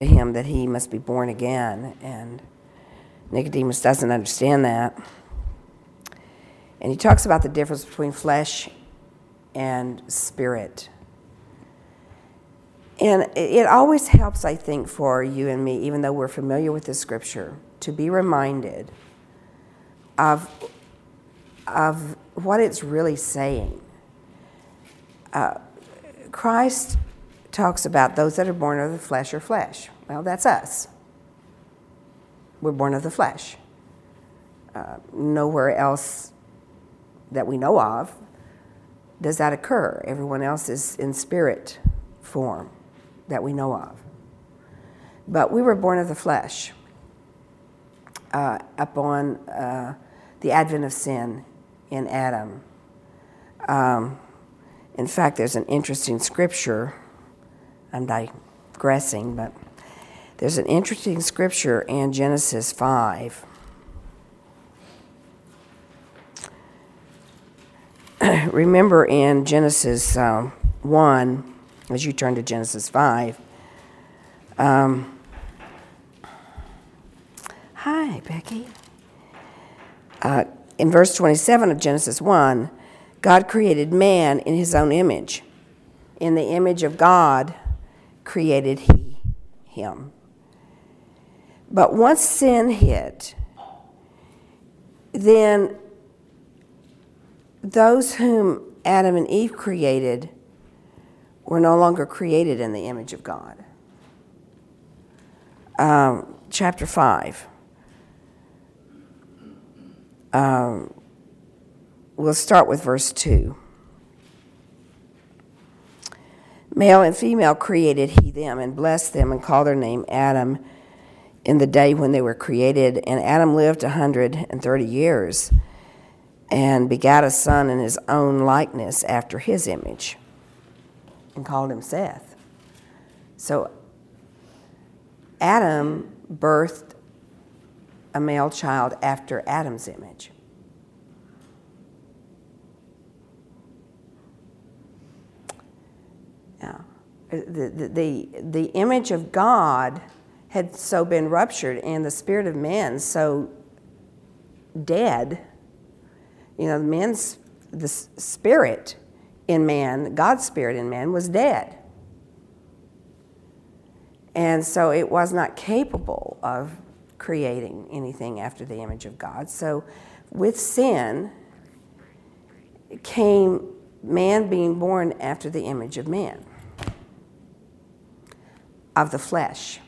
to him that he must be born again. And Nicodemus doesn't understand that. And he talks about the difference between flesh and spirit. And it always helps, I think, for you and me, even though we're familiar with the scripture, to be reminded of, of what it's really saying. Uh, Christ talks about those that are born of the flesh are flesh. Well, that's us. We're born of the flesh. Uh, nowhere else that we know of does that occur. Everyone else is in spirit form that we know of. But we were born of the flesh uh, upon uh, the advent of sin in Adam. Um, in fact, there's an interesting scripture I'm digressing, but there's an interesting scripture in Genesis 5. Remember in Genesis um, 1, as you turn to Genesis 5, um, hi, Becky. Uh, in verse 27 of Genesis 1, God created man in his own image. In the image of God, created he him. But once sin hit, then those whom Adam and Eve created were no longer created in the image of God. Um, chapter 5. Um, we'll start with verse 2. Male and female created he them and blessed them and called their name Adam in the day when they were created. And Adam lived a 130 years and begat a son in his own likeness after his image and called him Seth. So Adam birthed a male child after Adam's image. The, the, the, image of God had so been ruptured and the spirit of man so dead. You know, man's, the spirit in man, God's spirit in man, was dead. And so it was not capable of creating anything after the image of God. So with sin came man being born after the image of man of the flesh.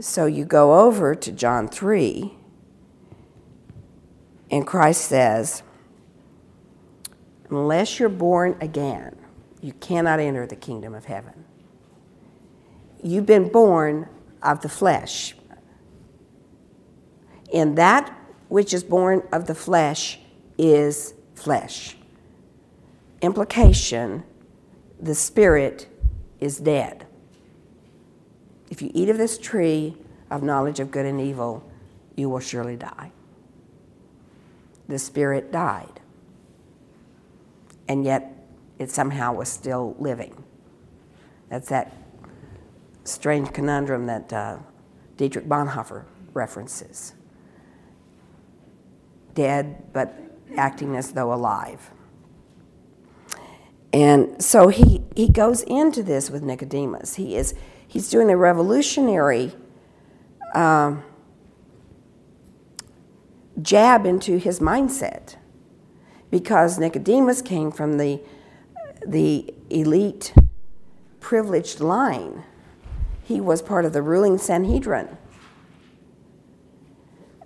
So you go over to John 3, and Christ says, Unless you're born again, you cannot enter the kingdom of heaven. You've been born of the flesh. And that which is born of the flesh is flesh. Implication the spirit is dead. If you eat of this tree of knowledge of good and evil, you will surely die. The spirit died, and yet it somehow was still living. That's that strange conundrum that uh, Dietrich Bonhoeffer references dead, but acting as though alive. And so he, he goes into this with Nicodemus. He is, he's doing a revolutionary um, jab into his mindset because Nicodemus came from the, the elite, privileged line. He was part of the ruling Sanhedrin.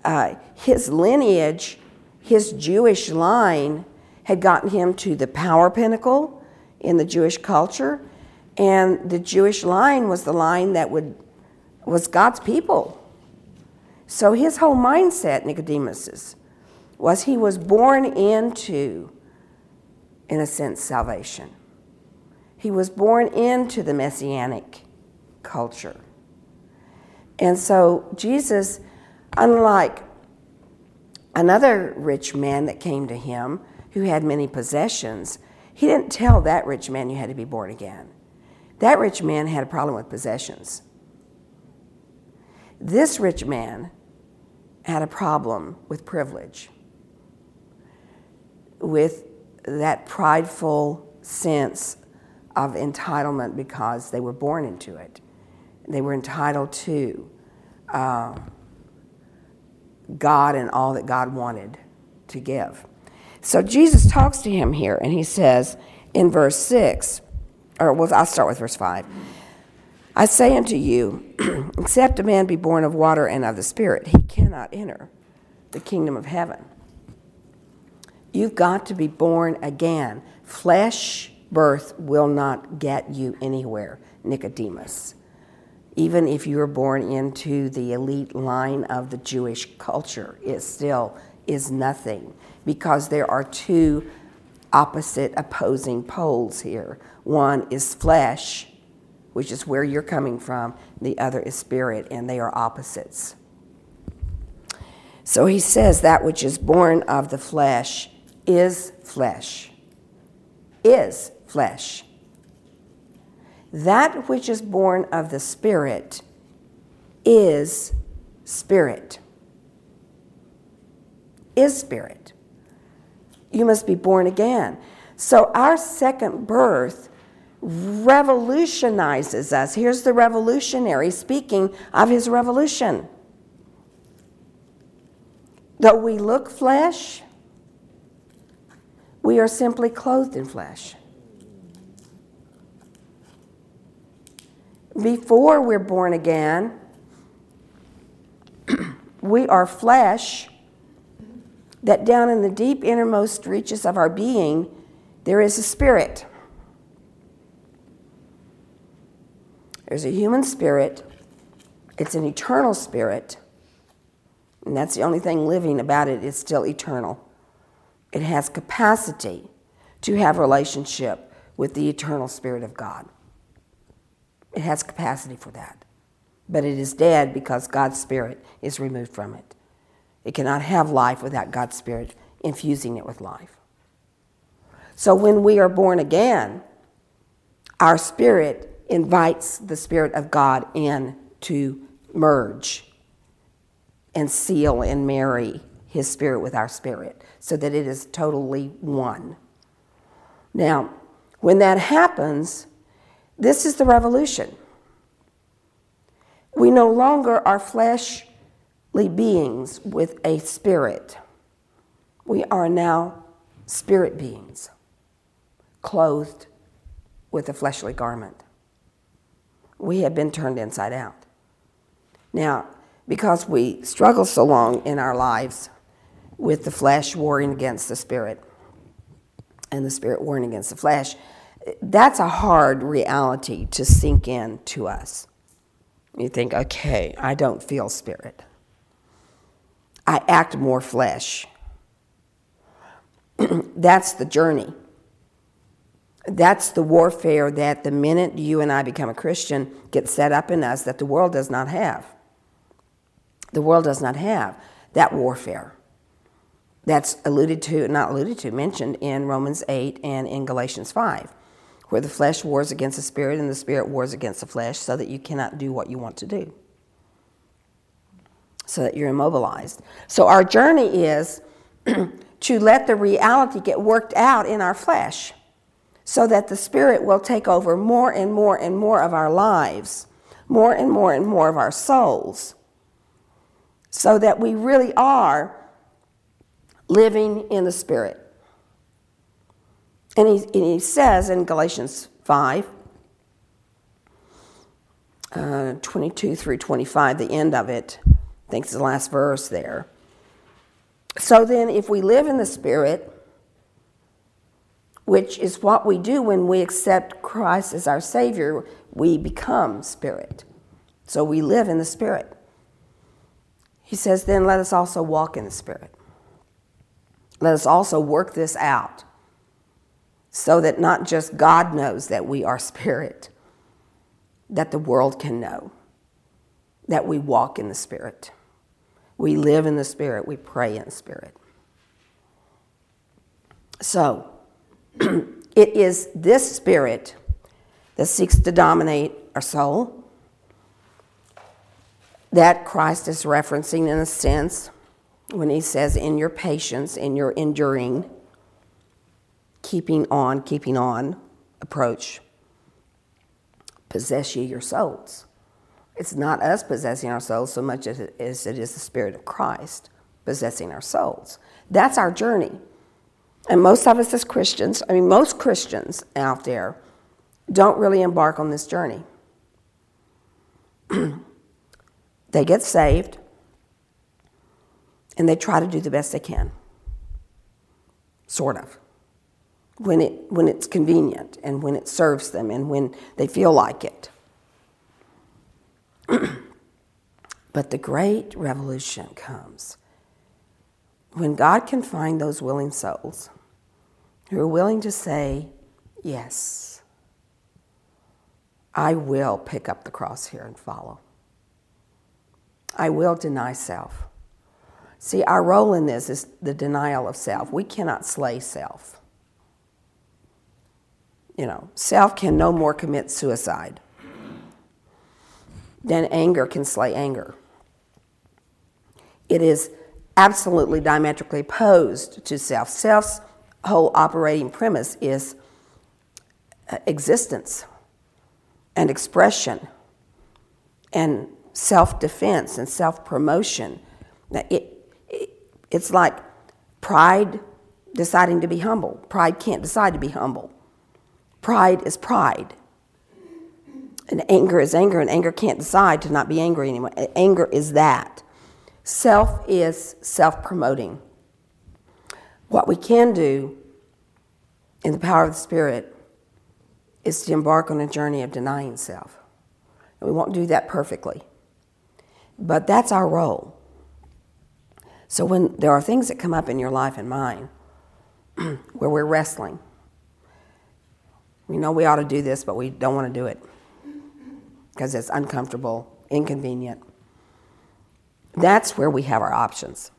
Uh, his lineage, his Jewish line, had gotten him to the power pinnacle in the Jewish culture, and the Jewish line was the line that would was God's people. So his whole mindset, Nicodemus's, was he was born into, in a sense, salvation. He was born into the messianic culture. And so Jesus, unlike another rich man that came to him, who had many possessions, he didn't tell that rich man you had to be born again That rich man had a problem with possessions. This rich man had a problem with privilege, with that prideful sense of entitlement because they were born into it. They were entitled to uh, God and all that God wanted to give. So Jesus talks to him here, and he says in verse 6, or well, I'll start with verse 5. I say unto you, except a man be born of water and of the Spirit, he cannot enter the kingdom of heaven. You've got to be born again. Flesh birth will not get you anywhere, Nicodemus. Even if you were born into the elite line of the Jewish culture, it still is nothing because there are two opposite opposing poles here. One is flesh, which is where you're coming from, the other is spirit, and they are opposites. So he says that which is born of the flesh is flesh. Is flesh. That which is born of the spirit is spirit. Is spirit you must be born again. So our second birth revolutionizes us. Here's the revolutionary speaking of his revolution. Though we look flesh, we are simply clothed in flesh. Before we're born again, we are flesh that down in the deep innermost reaches of our being, there is a spirit. There's a human spirit, it's an eternal spirit, and that's the only thing living about it, it's still eternal. It has capacity to have relationship with the eternal spirit of God. It has capacity for that. But it is dead because God's spirit is removed from it. It cannot have life without God's Spirit infusing it with life. So when we are born again, our spirit invites the Spirit of God in to merge and seal and marry His Spirit with our spirit so that it is totally one. Now, when that happens, this is the revolution. We no longer are flesh beings with a spirit. We are now spirit beings, clothed with a fleshly garment. We have been turned inside out. Now, because we struggle so long in our lives with the flesh warring against the spirit and the spirit warring against the flesh, that's a hard reality to sink in to us. You think, okay, I don't feel spirit. I act more flesh. That's the journey. That's the warfare that the minute you and I become a Christian gets set up in us that the world does not have. The world does not have that warfare. That's alluded to, not alluded to, mentioned in Romans 8 and in Galatians 5, where the flesh wars against the spirit and the spirit wars against the flesh so that you cannot do what you want to do so that you're immobilized. So our journey is to let the reality get worked out in our flesh so that the Spirit will take over more and more and more of our lives, more and more and more of our souls, so that we really are living in the Spirit. And he, and he says in Galatians 5, uh, 22 through 25, the end of it, think it's the last verse there. So then, if we live in the Spirit, which is what we do when we accept Christ as our Savior, we become Spirit. So we live in the Spirit. He says, then let us also walk in the Spirit. Let us also work this out so that not just God knows that we are Spirit, that the world can know that we walk in the Spirit. We live in the Spirit. We pray in Spirit. So, it is this Spirit that seeks to dominate our soul. That Christ is referencing in a sense when he says, in your patience, in your enduring, keeping on, keeping on approach, possess ye your souls. It's not us possessing our souls so much as it is, the Spirit of Christ possessing our souls. That's our journey. And most of us as Christians, I mean, most Christians out there don't really embark on this journey. they get saved and they try to do the best they can, sort of, when, it, when it's convenient and when it serves them and when they feel like it. but the great revolution comes when God can find those willing souls who are willing to say, Yes, I will pick up the cross here and follow. I will deny self. See, our role in this is the denial of self. We cannot slay self. You know, self can no more commit suicide than anger can slay anger. It is absolutely diametrically opposed to self. Self's whole operating premise is uh, existence and expression and self defense and self promotion. It, it, it's like pride deciding to be humble. Pride can't decide to be humble. Pride is pride. And anger is anger, and anger can't decide to not be angry anymore. Anger is that. Self is self promoting. What we can do in the power of the Spirit is to embark on a journey of denying self. And we won't do that perfectly, but that's our role. So when there are things that come up in your life and mine where we're wrestling, we know we ought to do this, but we don't want to do it because it's uncomfortable, inconvenient that's where we have our options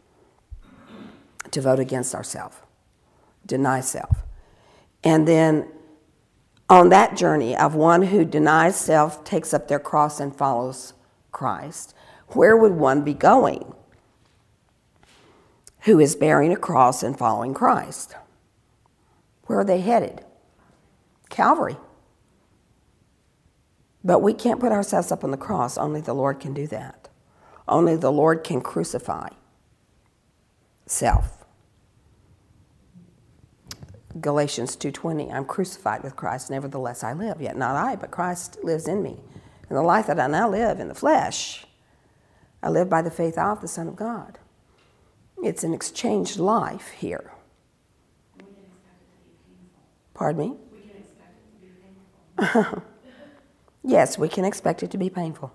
to vote against ourselves, deny self. And then on that journey of one who denies self, takes up their cross, and follows Christ, where would one be going who is bearing a cross and following Christ? Where are they headed? Calvary. But we can't put ourselves up on the cross, only the Lord can do that. Only the Lord can crucify self. Galatians 2:20 I'm crucified with Christ. Nevertheless I live. Yet not I but Christ lives in me. And the life that I now live in the flesh I live by the faith of the Son of God. It's an exchanged life here. Pardon me? yes, we can expect it to be painful.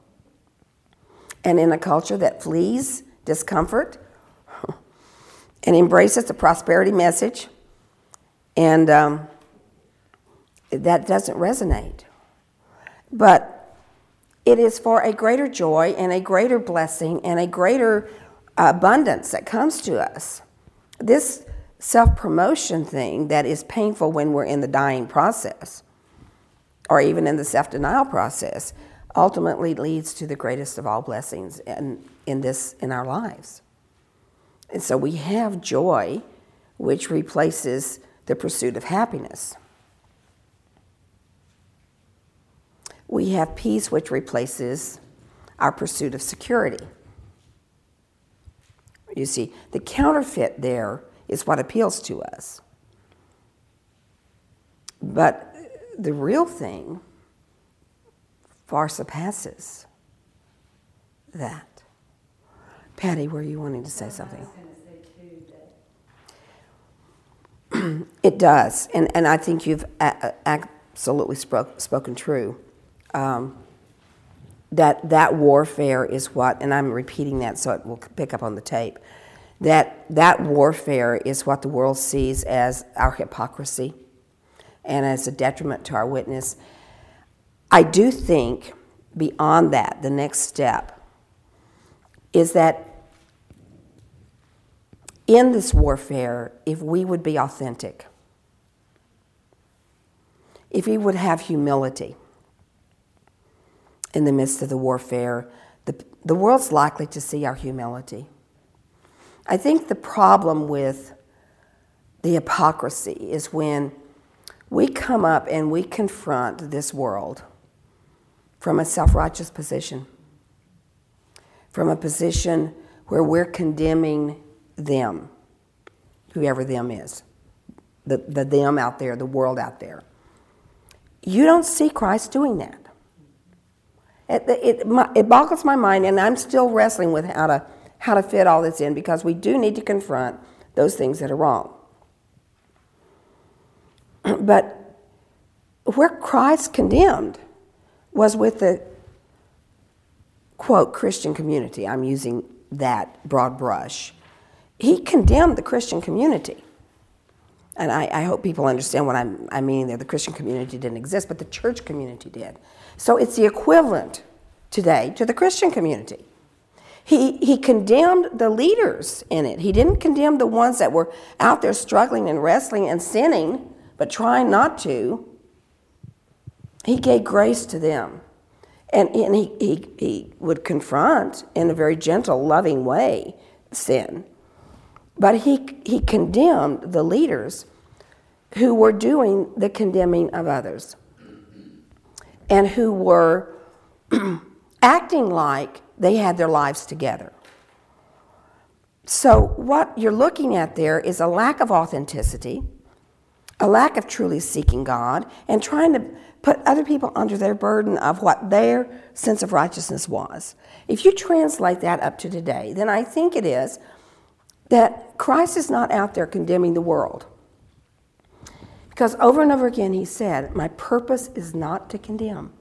And in a culture that flees discomfort and embraces the prosperity message, and um, that doesn't resonate. But it is for a greater joy and a greater blessing and a greater abundance that comes to us. This self promotion thing that is painful when we're in the dying process or even in the self denial process ultimately leads to the greatest of all blessings in, in this in our lives. And so we have joy, which replaces the pursuit of happiness. We have peace, which replaces our pursuit of security. You see, the counterfeit there is what appeals to us. But the real thing far surpasses that. Patty, were you wanting to say something? it does, and, and I think you've a- absolutely spoke, spoken true. Um, that that warfare is what, and I'm repeating that so it will pick up on the tape. That that warfare is what the world sees as our hypocrisy, and as a detriment to our witness. I do think beyond that, the next step is that in this warfare, if we would be authentic, if we would have humility, in the midst of the warfare, the, the world's likely to see our humility. I think the problem with the hypocrisy is when we come up and we confront this world from a self righteous position, from a position where we're condemning them, whoever them is, the, the them out there, the world out there. You don't see Christ doing that. It, it, it boggles my mind, and I'm still wrestling with how to, how to fit all this in because we do need to confront those things that are wrong. But where Christ condemned was with the quote Christian community. I'm using that broad brush. He condemned the Christian community. And I, I hope people understand what I'm, I mean there. The Christian community didn't exist, but the church community did. So it's the equivalent today to the Christian community. He, he condemned the leaders in it. He didn't condemn the ones that were out there struggling and wrestling and sinning, but trying not to. He gave grace to them. And, and he, he, he would confront in a very gentle, loving way sin. But he, he condemned the leaders who were doing the condemning of others and who were acting like they had their lives together. So, what you're looking at there is a lack of authenticity, a lack of truly seeking God, and trying to put other people under their burden of what their sense of righteousness was. If you translate that up to today, then I think it is that Christ is not out there condemning the world. Because over and over again he said, My purpose is not to condemn,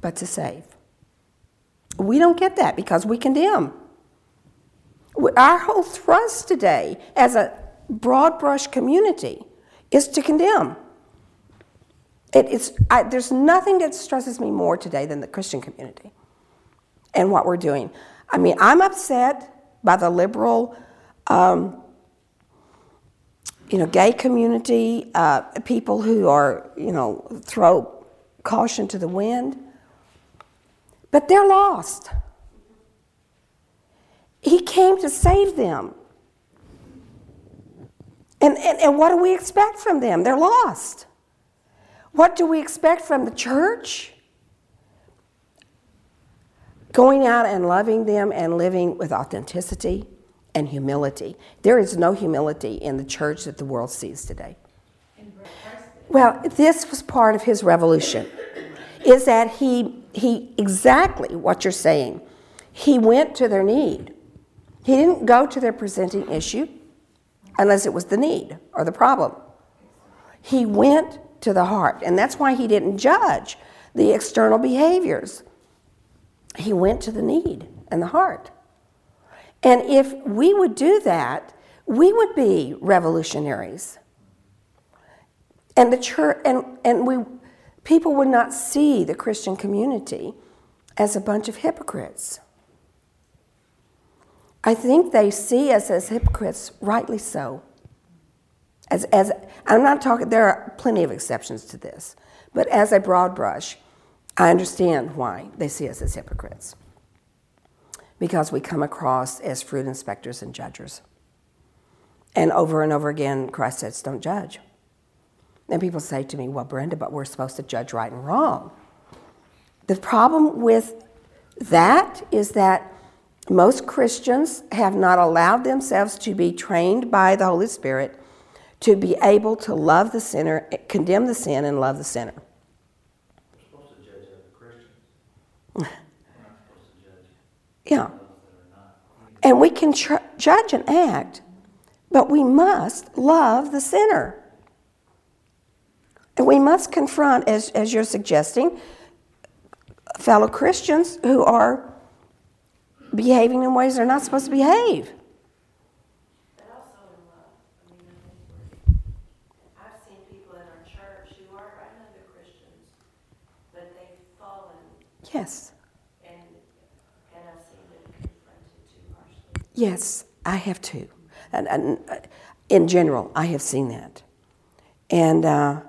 but to save. We don't get that because we condemn. Our whole thrust today as a broad brush community is to condemn. It, it's, I, there's nothing that stresses me more today than the Christian community and what we're doing. I mean, I'm upset by the liberal, um, you know, gay community, uh, people who are, you know, throw caution to the wind, but they're lost. He came to save them. And, and, and what do we expect from them? They're lost. What do we expect from the church? Going out and loving them and living with authenticity and humility. There is no humility in the church that the world sees today. Well, this was part of his revolution. Is that he he exactly what you're saying. He went to their need. He didn't go to their presenting issue unless it was the need or the problem. He went to the heart. And that's why he didn't judge the external behaviors. He went to the need and the heart. And if we would do that, we would be revolutionaries. And the church and, and we people would not see the Christian community as a bunch of hypocrites. I think they see us as hypocrites, rightly so. As, as I'm not talking, there are plenty of exceptions to this, but as a broad brush, I understand why they see us as hypocrites. Because we come across as fruit inspectors and judges. And over and over again, Christ says, don't judge. And people say to me, well, Brenda, but we're supposed to judge right and wrong. The problem with that is that most Christians have not allowed themselves to be trained by the Holy Spirit to be able to love the sinner, condemn the sin, and love the sinner. We're supposed to judge other Christians. Yeah. And we can tr- judge and act, but we must love the sinner. And we must confront, as, as you're suggesting, fellow Christians who are behaving in ways they're not supposed to behave. But also in love. I mean, I think we're, I've seen people in our church who are right Christians, but they've fallen Yes, yes, I have too. And, and uh, in general, I have seen that. And uh,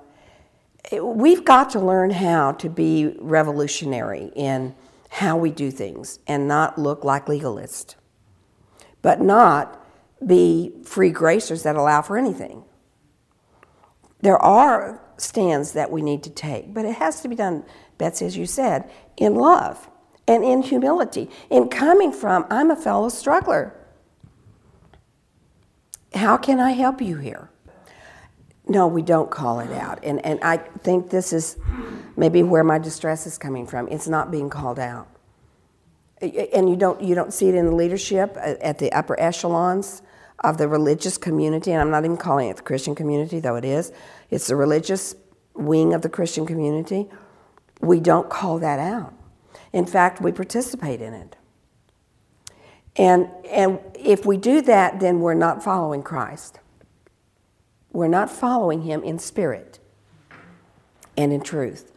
it- we've got to learn how to be revolutionary in how we do things and not look like legalists, but not be free gracers that allow for anything. There are stands that we need to take, but it has to be done, Betsy, as you said, in love and in humility, in coming from, I'm a fellow struggler. How can I help you here? No, we don't call it out. And, and I think this is maybe where my distress is coming from. It's not being called out. And you don't, you don't see it in the leadership at at the upper echelons of the religious community. And I'm not even calling it the Christian community, though it is. It's the religious wing of the Christian community. We don't call that out. In fact, we participate in it. And, and if we do that, then we're not following Christ. We're not following him in spirit and in truth.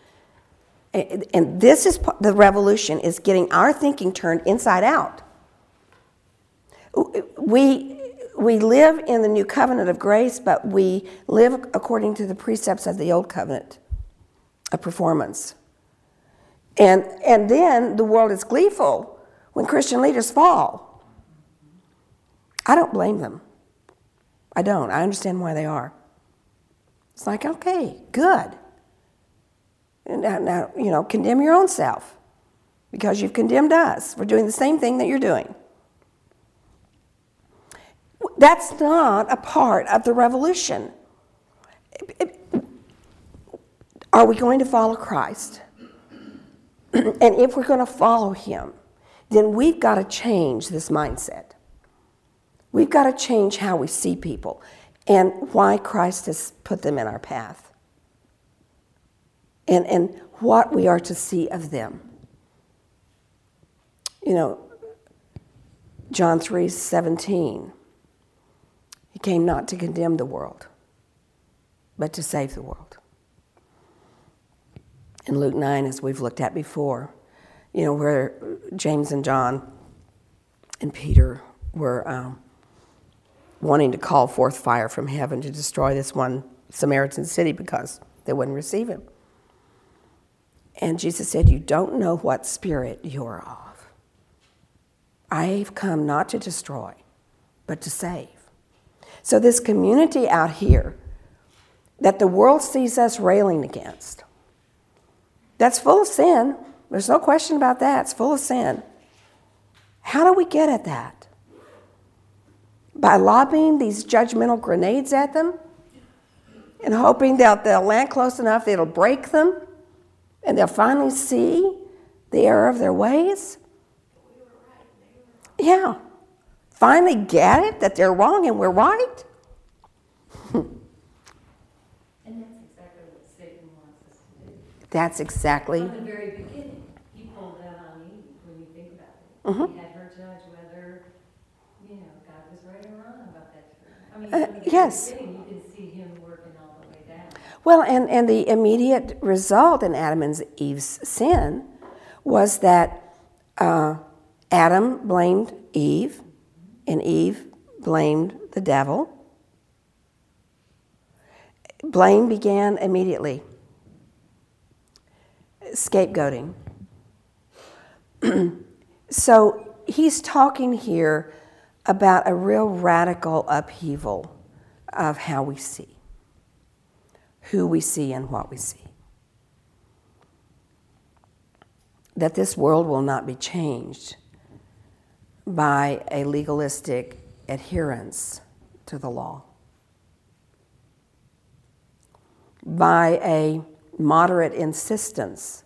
And, this is the revolution is getting our thinking turned inside out. We, we live in the new covenant of grace, but we live according to the precepts of the old covenant of performance. And, and then the world is gleeful when Christian leaders fall. I don't blame them. I don't. I understand why they are. It's like, okay, good. Now, now, you know, condemn your own self because you've condemned us. We're doing the same thing that you're doing. That's not a part of the revolution. Are we going to follow Christ? and if we're going to follow him, then we've got to change this mindset. We've got to change how we see people and why Christ has put them in our path and, and what we are to see of them. You know, John 3 17, he came not to condemn the world, but to save the world. In Luke 9, as we've looked at before, you know, where James and John and Peter were um, wanting to call forth fire from heaven to destroy this one Samaritan city because they wouldn't receive him. And Jesus said, You don't know what spirit you're of. I've come not to destroy, but to save. So, this community out here that the world sees us railing against, that's full of sin. There's no question about that. It's full of sin. How do we get at that? By lobbing these judgmental grenades at them and hoping that they'll land close enough that it'll break them and they'll finally see the error of their ways? Yeah. Finally get it that they're wrong and we're right? That's exactly what Satan wants us to do. That's exactly. From the very beginning, he pulled that on Eve, when you think about it. Mhm. He had her judge whether, you know, God was right or wrong about that tree. I mean, Uh, from the very yes. beginning, you can see him working all the way down. Well, and, and the immediate result in Adam and Eve's sin was that uh, Adam blamed Eve, and Eve blamed the devil. Blame began immediately. Scapegoating. so he's talking here about a real radical upheaval of how we see who we see and what we see. That this world will not be changed by a legalistic adherence to the law, by a moderate insistence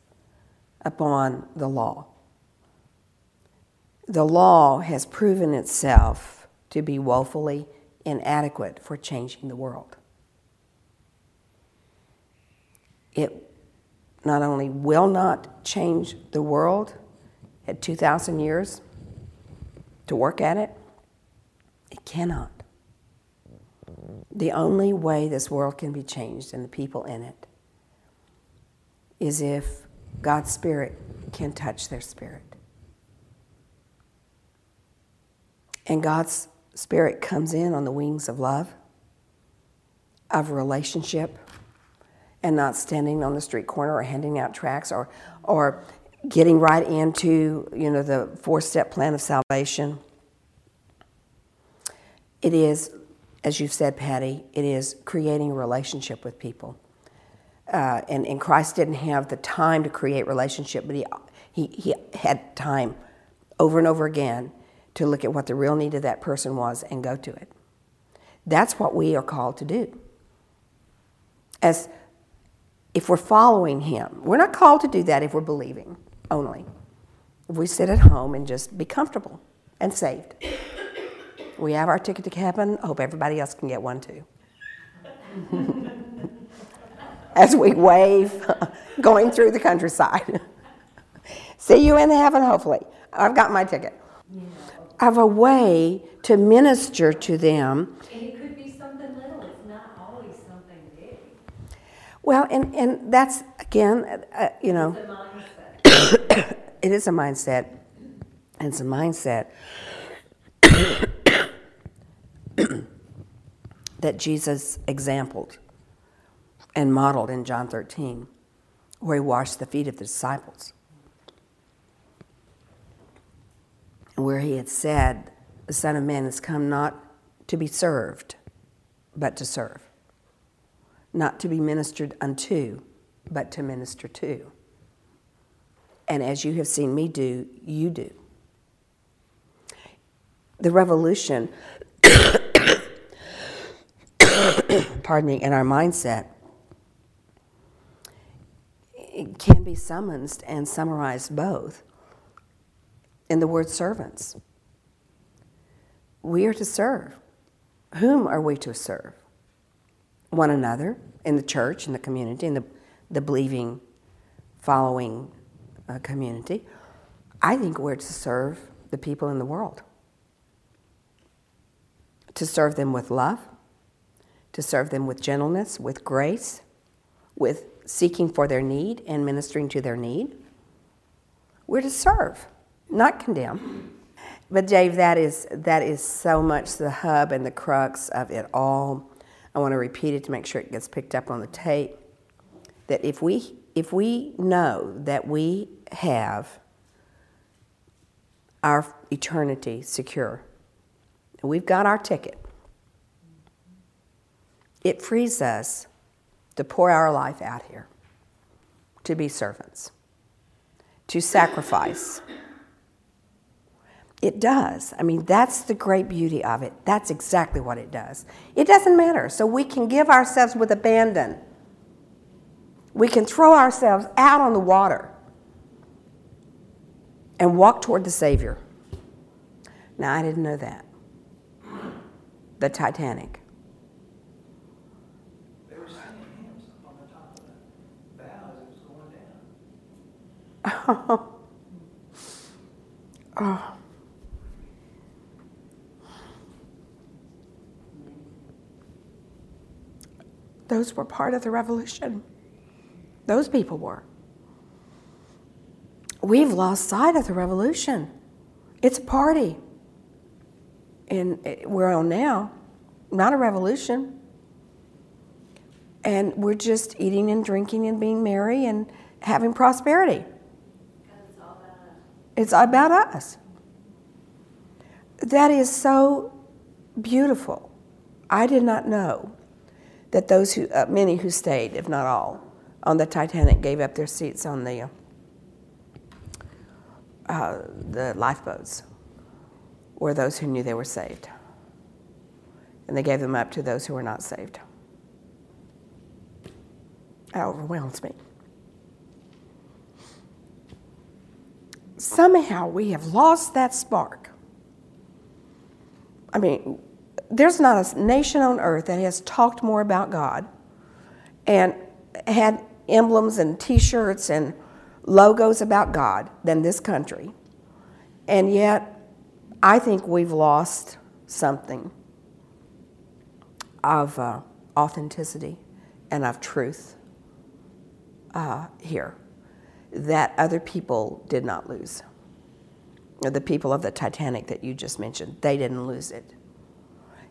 upon the law. The law has proven itself to be woefully inadequate for changing the world. It not only will not change the world at 2,000 years to work at it, it cannot. The only way this world can be changed and the people in it is if God's Spirit can touch their spirit. And God's Spirit comes in on the wings of love, of relationship, and not standing on the street corner or handing out tracts or, or getting right into, you know, the four-step plan of salvation. It is, as you've said, Patty, it is creating a relationship with people. Uh, and, and Christ didn't have the time to create relationship, but he, he, he had time over and over again to look at what the real need of that person was and go to it. That's what we are called to do. As if we're following him, we're not called to do that if we're believing only. If we sit at home and just be comfortable and saved. We have our ticket to heaven. I hope everybody else can get one too. As we wave going through the countryside. See you in heaven, hopefully. I've got my ticket. I have a way to minister to them. And it could be something little, it's not always something big. Well, and, and that's, again, uh, you know, It's a mindset. it is a mindset. And it's a mindset that Jesus exampled and modeled in John 13, where he washed the feet of the disciples. Where he had said, The Son of Man has come not to be served, but to serve. Not to be ministered unto, but to minister to. And as you have seen me do, you do. The revolution, pardon me, in our mindset can be summoned and summarized both in the word servants. We are to serve. Whom are we to serve? One another in the church, in the community, in the, the believing, following uh, community. I think we're to serve the people in the world. To serve them with love, to serve them with gentleness, with grace, with seeking for their need and ministering to their need. We're to serve, not condemn. But Dave, that is that is so much the hub and the crux of it all. I want to repeat it to make sure it gets picked up on the tape. That if we if we know that we have our eternity secure, we've got our ticket, it frees us to pour our life out here, to be servants, to sacrifice. It does. I mean, that's the great beauty of it. That's exactly what it does. It doesn't matter. So we can give ourselves with abandon. We can throw ourselves out on the water and walk toward the Savior. Now, I didn't know that. The Titanic. They were singing hymns up on the top of the bow as it was going down. oh. Those were part of the revolution. Those people were. We've lost sight of the revolution. It's a party. And eh, we're on now, not a revolution. And we're just eating and drinking and being merry and having prosperity. It's all about us. It's about us. That is so beautiful. I did not know that those who, uh, many who stayed, if not all, on the Titanic gave up their seats on the uh, the lifeboats were those who knew they were saved, and they gave them up to those who were not saved. That overwhelms me. somehow we have lost that spark. I mean, there's not a nation on earth that has talked more about God and had emblems and t shirts and logos about God than this country. And yet, I think we've lost something of uh, authenticity and of truth uh, here that other people did not lose. The people of the Titanic that you just mentioned, they didn't lose it.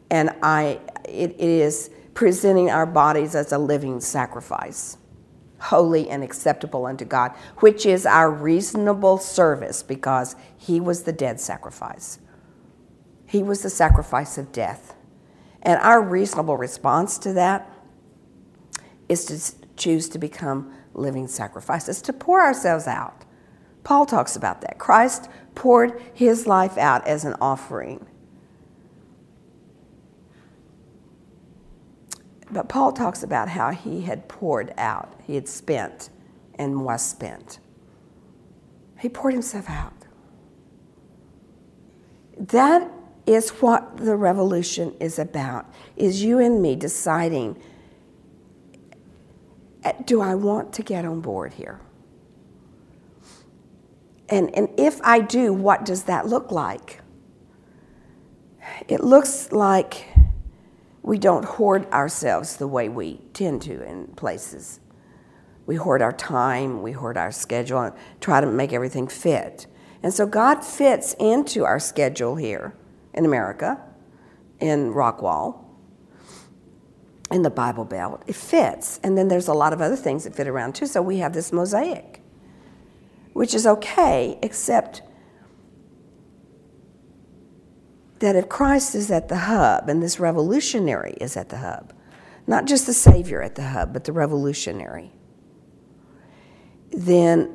And I, it, it is presenting our bodies as a living sacrifice holy and acceptable unto God, which is our reasonable service because he was the dead sacrifice. He was the sacrifice of death. And our reasonable response to that is to choose to become living sacrifices, to pour ourselves out. Paul talks about that. Christ poured his life out as an offering. But Paul talks about how he had poured out, he had spent and was spent. He poured himself out. That is what the revolution is about. Is you and me deciding uh, do I want to get on board here? And, and if I do, what does that look like? It looks like we don't hoard ourselves the way we tend to in places. We hoard our time, we hoard our schedule, and try to make everything fit. And so God fits into our schedule here in America, in Rockwall, in the Bible Belt. It fits. And then there's a lot of other things that fit around too. So we have this mosaic, which is okay, except that if Christ is at the hub and this revolutionary is at the hub, not just the Savior at the hub, but the revolutionary, then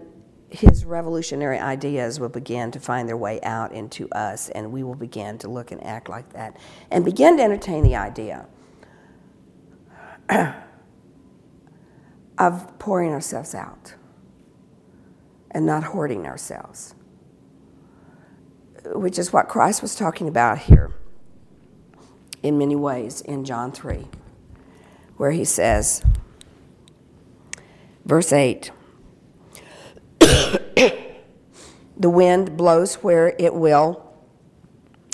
his revolutionary ideas will begin to find their way out into us, and we will begin to look and act like that and begin to entertain the idea of pouring ourselves out and not hoarding ourselves which is what Christ was talking about here in many ways in John 3, where he says, verse 8 The wind blows where it will,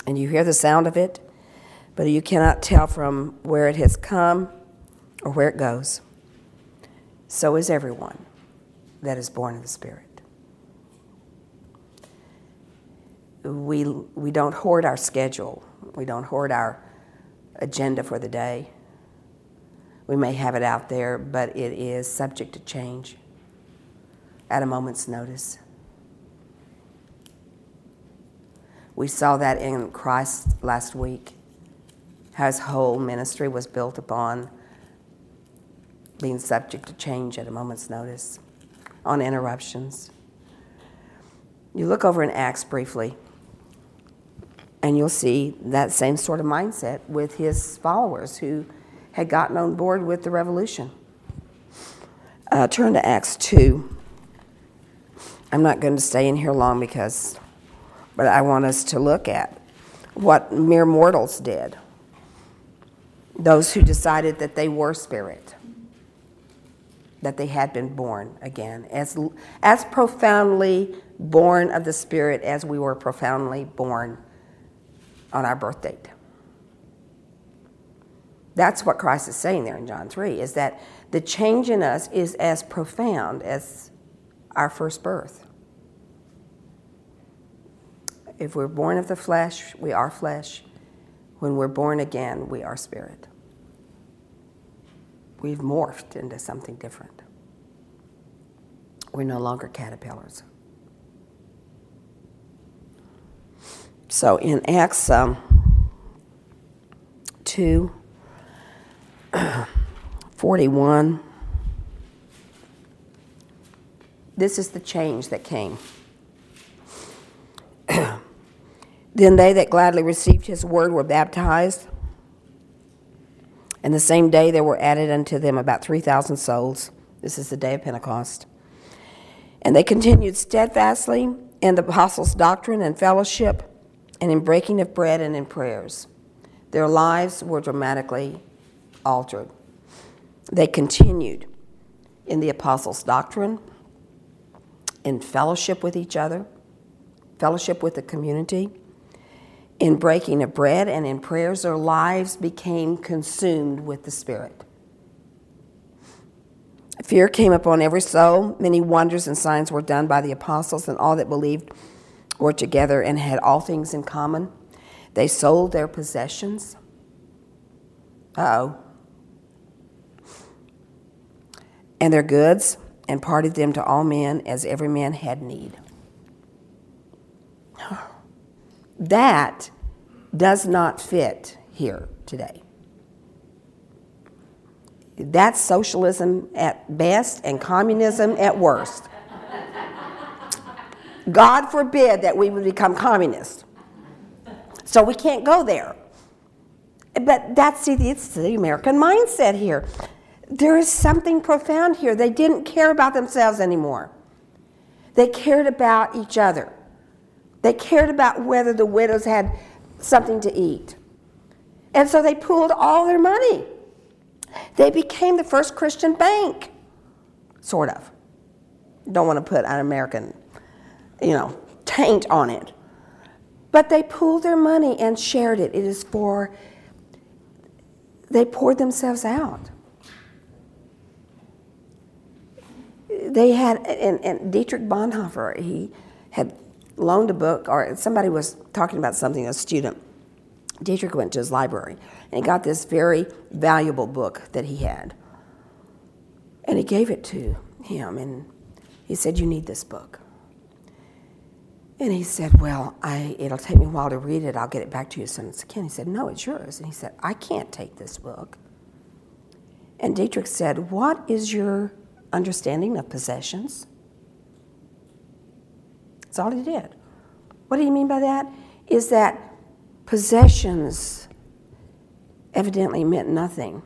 and you hear the sound of it, but you cannot tell from where it has come or where it goes. So is everyone that is born of the Spirit. We, we don't hoard our schedule. We don't hoard our agenda for the day. We may have it out there, but it is subject to change at a moment's notice. We saw that in Christ last week, how his whole ministry was built upon being subject to change at a moment's notice, on interruptions. You look over in Acts briefly. And you'll see that same sort of mindset with his followers who had gotten on board with the revolution. Uh, turn to Acts 2. I'm not going to stay in here long because, but I want us to look at what mere mortals did. Those who decided that they were spirit, that they had been born again, as, as profoundly born of the Spirit as we were profoundly born on our birth date. That's what Christ is saying there in John 3 is that the change in us is as profound as our first birth. If we're born of the flesh, we are flesh. When we're born again, we are spirit. We've morphed into something different. We're no longer caterpillars. So in Acts um, 2 41, this is the change that came. then they that gladly received his word were baptized. And the same day there were added unto them about 3,000 souls. This is the day of Pentecost. And they continued steadfastly in the apostles' doctrine and fellowship and in breaking of bread and in prayers. Their lives were dramatically altered. They continued in the apostles' doctrine, in fellowship with each other, fellowship with the community, in breaking of bread and in prayers. Their lives became consumed with the Spirit. Fear came upon every soul. Many wonders and signs were done by the apostles, and all that believed were together and had all things in common. They sold their possessions. oh. And their goods, and parted them to all men as every man had need. That does not fit here today. That's socialism at best and communism at worst. God forbid that we would become communists. So we can't go there. But that's it's the American mindset here. There is something profound here. They didn't care about themselves anymore. They cared about each other. They cared about whether the widows had something to eat. And so they pooled all their money. They became the first Christian bank, sort of. Don't want to put an American, you know, taint on it. But they pooled their money and shared it. It is for, they poured themselves out. They had, and, and Dietrich Bonhoeffer, he had loaned a book, or somebody was talking about something, a student. Dietrich went to his library and he got this very valuable book that he had. And he gave it to him and he said, You need this book. And he said, Well, I, it'll take me a while to read it. I'll get it back to you as soon as I can. He said, No, it's yours. And he said, I can't take this book. And Dietrich said, What is your understanding of possessions? That's all he did. What do you mean by that? Is that possessions evidently meant nothing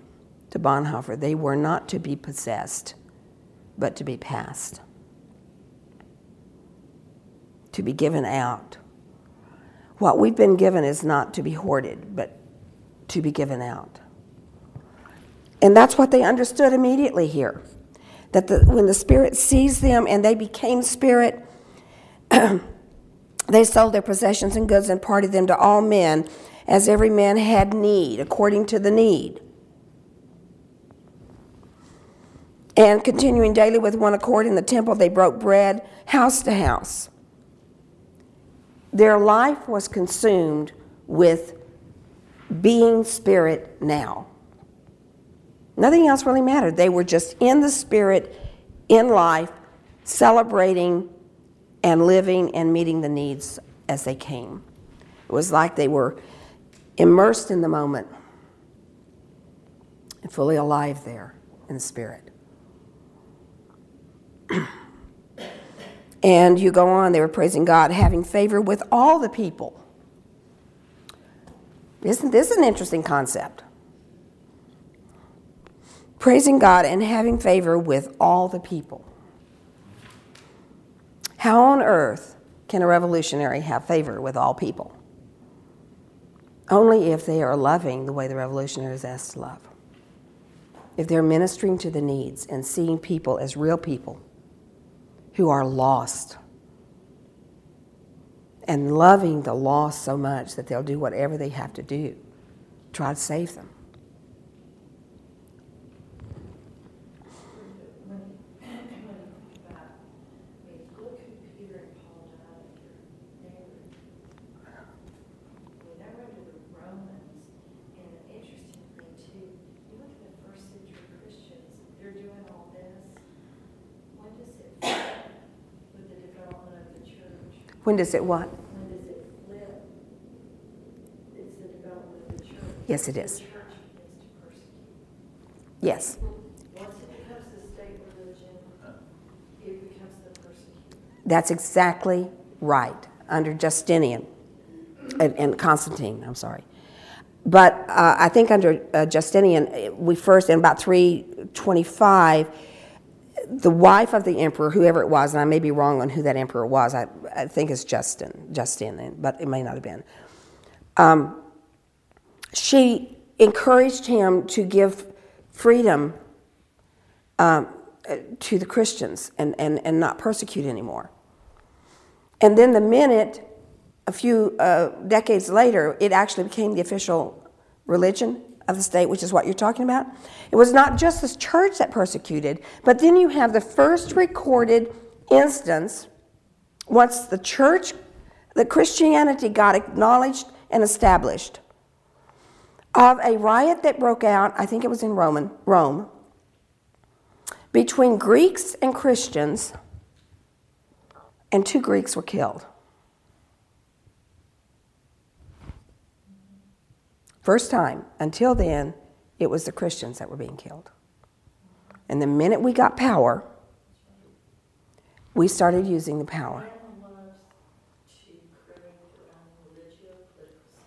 to Bonhoeffer. They were not to be possessed, but to be passed, to be given out. What we've been given is not to be hoarded, but to be given out. And that's what they understood immediately here. That the, when the Spirit sees them and they became Spirit, they sold their possessions and goods and parted them to all men as every man had need, according to the need. And continuing daily with one accord in the temple, they broke bread house to house. Their life was consumed with being spirit now. Nothing else really mattered. They were just in the spirit, in life, celebrating and living and meeting the needs as they came. It was like they were immersed in the moment and fully alive there in the spirit. and you go on, they were praising God, having favor with all the people. Isn't this an interesting concept? Praising God and having favor with all the people. How on earth can a revolutionary have favor with all people? Only if they are loving the way the revolutionary is asked to love. If they're ministering to the needs and seeing people as real people who are lost and loving the lost so much that they'll do whatever they have to do try to save them. When, when you think about, I mean, look who Peter and Paul died of your neighbor. When they went to the Romans, and interestingly too, you look at the first century Christians, they're doing all this. When does it fit with the development of the church? When does it what? Yes, it is. Yes. Once it becomes the state religion, it becomes the persecutor. That's exactly right under Justinian and, and Constantine, I'm sorry. But uh, I think under uh, Justinian, we first, in about 325, the wife of the emperor, whoever it was, and I may be wrong on who that emperor was, I, I think it's Justin, Justin, but it may not have been. Um, she encouraged him to give freedom um, to the Christians and, and, and not persecute anymore. And then the minute, a few uh, decades later, it actually became the official religion of the state, which is what you're talking about. It was not just the church that persecuted, but then you have the first recorded instance, once the church, the Christianity got acknowledged and established, of a riot that broke out, I think it was in Roman, Rome, between Greeks and Christians, and two Greeks were killed. First time. Until then, it was the Christians that were being killed. And the minute we got power, we started using the power. Man loves to create their own religio-political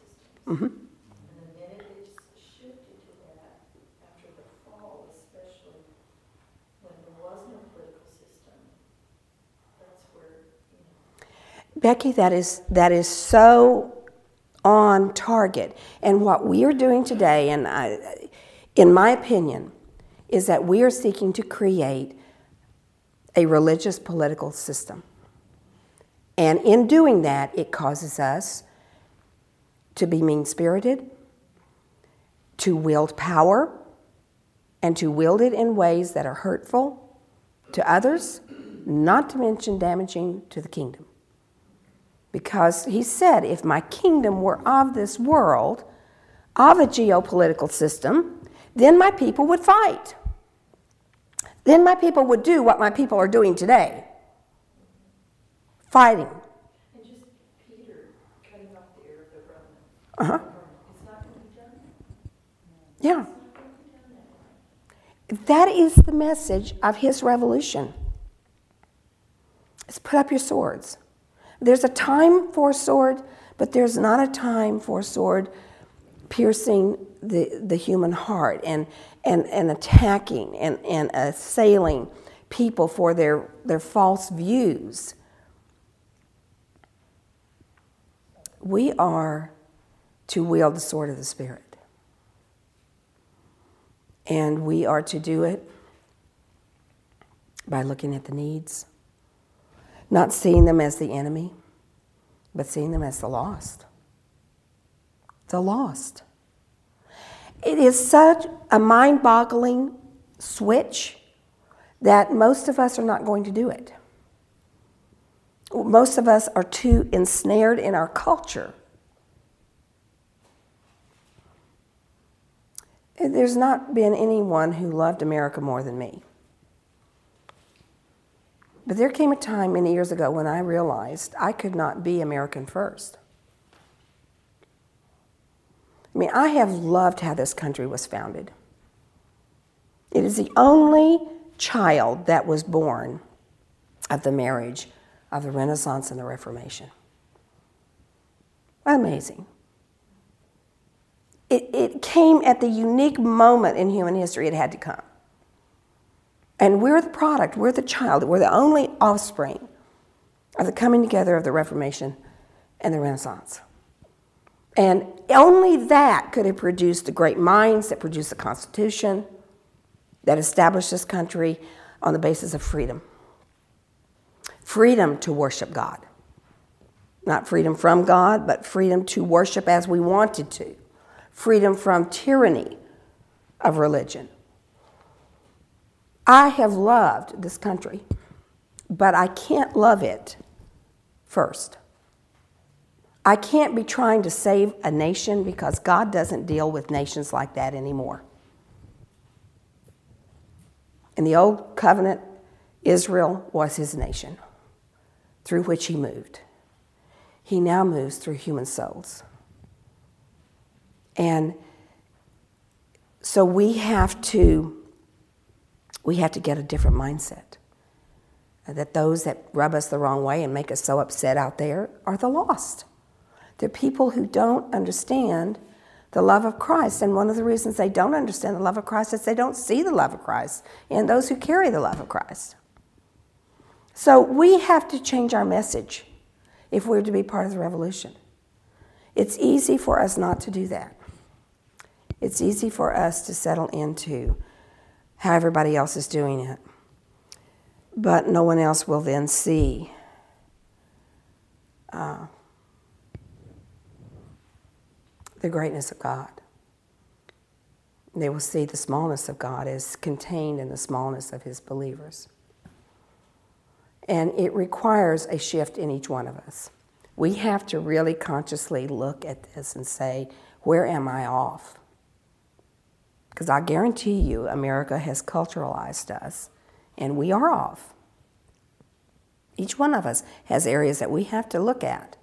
system. hmm And the minute it's shifted to that, after the fall especially, when there was no political system, that's where, you know, Becky, that is that is so on target. And what we are doing today, and I, in my opinion, is that we are seeking to create a religious political system. And in doing that, it causes us to be mean spirited, to wield power, and to wield it in ways that are hurtful to others, not to mention damaging to the kingdom. Because he said, if my kingdom were of this world, of a geopolitical system, then my people would fight. Then my people would do what my people are doing today fighting. and just Peter cutting off the ear of the Roman. Uh huh. Yeah. That is the message of his revolution. It's put up your swords. There's a time for a sword, but there's not a time for a sword piercing the, the human heart and, and, and attacking and, and assailing people for their, their false views. We are to wield the sword of the Spirit. And we are to do it by looking at the needs, not seeing them as the enemy, but seeing them as the lost. The lost. It is such a mind boggling switch that most of us are not going to do it. Most of us are too ensnared in our culture. There's not been anyone who loved America more than me. But there came a time many years ago when I realized I could not be American first. I mean, I have loved how this country was founded. It is the only child that was born of the marriage of the Renaissance and the Reformation. Amazing. It, it came at the unique moment in human history it had to come. And we're the product, we're the child, we're the only offspring of the coming together of the Reformation and the Renaissance. And only that could have produced the great minds that produced the Constitution, that established this country on the basis of freedom. Freedom to worship God. Not freedom from God, but freedom to worship as we wanted to. Freedom from tyranny of religion. I have loved this country, but I can't love it first. I can't be trying to save a nation because God doesn't deal with nations like that anymore. In the Old Covenant, Israel was his nation through which he moved. He now moves through human souls. And so we have to we have to get a different mindset. Uh, that those that rub us the wrong way and make us so upset out there are the lost. They're people who don't understand the love of Christ. And one of the reasons they don't understand the love of Christ is they don't see the love of Christ in those who carry the love of Christ. So we have to change our message if we're to be part of the revolution. It's easy for us not to do that. It's easy for us to settle into how everybody else is doing it. But no one else will then see uh, the greatness of God. They will see the smallness of God as contained in the smallness of His believers. And it requires a shift in each one of us. We have to really consciously look at this and say, where am I off? Because I guarantee you, America has culturalized us And we are off. Each one of us has areas that we have to look at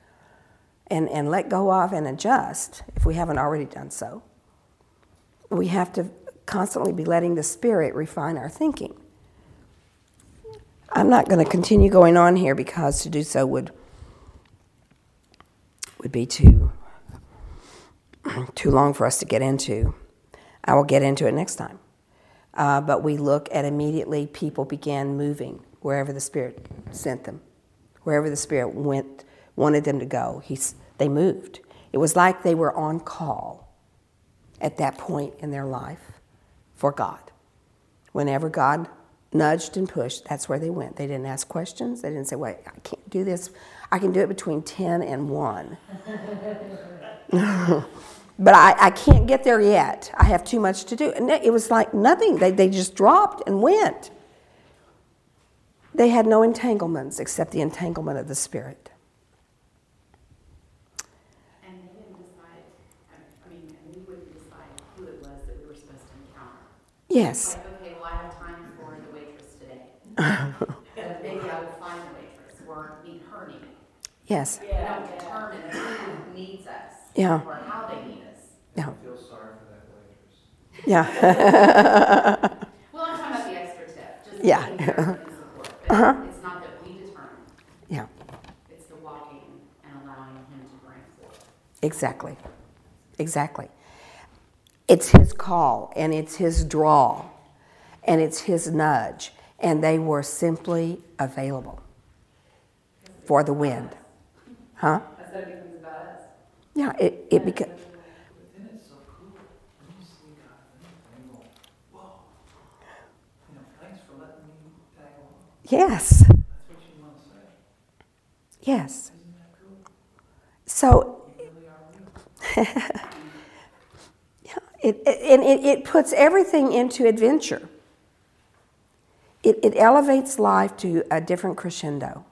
and, and let go of and adjust if we haven't already done so. We have to constantly be letting the Spirit refine our thinking. I'm not going to continue going on here because to do so would would be too too long for us to get into. I will get into it next time. Uh, but we look at immediately people began moving wherever the Spirit sent them, wherever the Spirit went, wanted them to go. He's, they moved. It was like they were on call at that point in their life for God. Whenever God nudged and pushed, that's where they went. They didn't ask questions. They didn't say, wait, I can't do this. I can do it between 10 and 1. but I, I can't get there yet. I have too much to do. And it was like nothing. They, they just dropped and went. They had no entanglements except the entanglement of the Spirit. And they didn't decide, I- I mean, and we wouldn't decide who it was that we were supposed to encounter. Yes. Like, okay, well, I have time for the waitress today. Maybe I will find the waitress or meet her need. Yes. We don't determine who needs us. Yeah. Or how they need us. Yeah. I feel sorry for that waitress. Yeah. Well, I'm talking about the extra tip, just Yeah. taking care of and support. Uh-huh. It's not that we determine, yeah. it's the walking and allowing him to bring forth. Exactly. Exactly. It's his call and it's his draw and it's his nudge. And they were simply available for the wind. Huh? That's what it becomes about us. Yeah, it, it beca- But then it's so cool, when you see God move, and you go, whoa. You know, thanks for letting me tag along. Yes, yes. So. Yeah, it, it, and it, it puts everything into adventure. It, it elevates life to a different crescendo.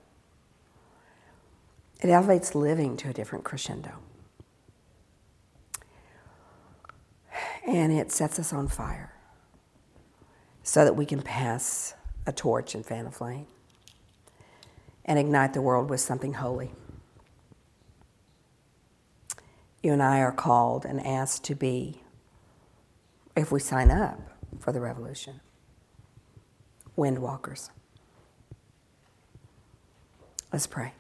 It elevates living to a different crescendo. And it sets us on fire so that we can pass a torch and fan a flame and ignite the world with something holy. You and I are called and asked to be, if we sign up for the revolution, windwalkers. Let's pray.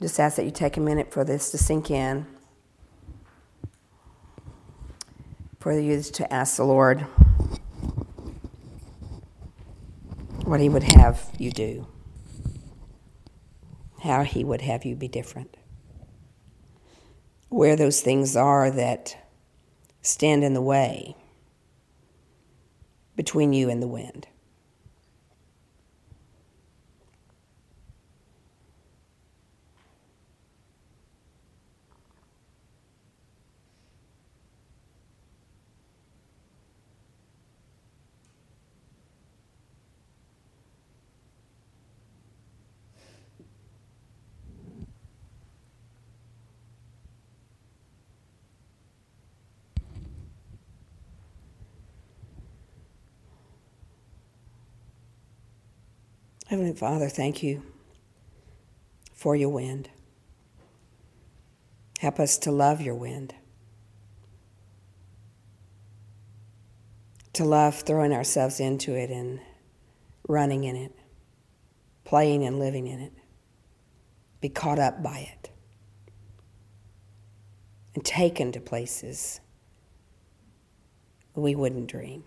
Just ask that you take a minute for this to sink in, for you to ask the Lord what He would have you do, how He would have you be different where those things are that stand in the way between you and the wind. Heavenly Father, thank you for your wind. Help us to love your wind, to love throwing ourselves into it and running in it, playing and living in it, be caught up by it, and taken to places we wouldn't dream.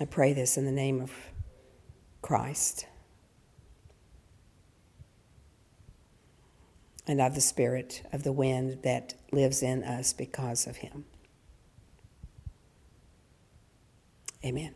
I pray this in the name of Christ and of the Spirit of the wind that lives in us because of Him. Amen.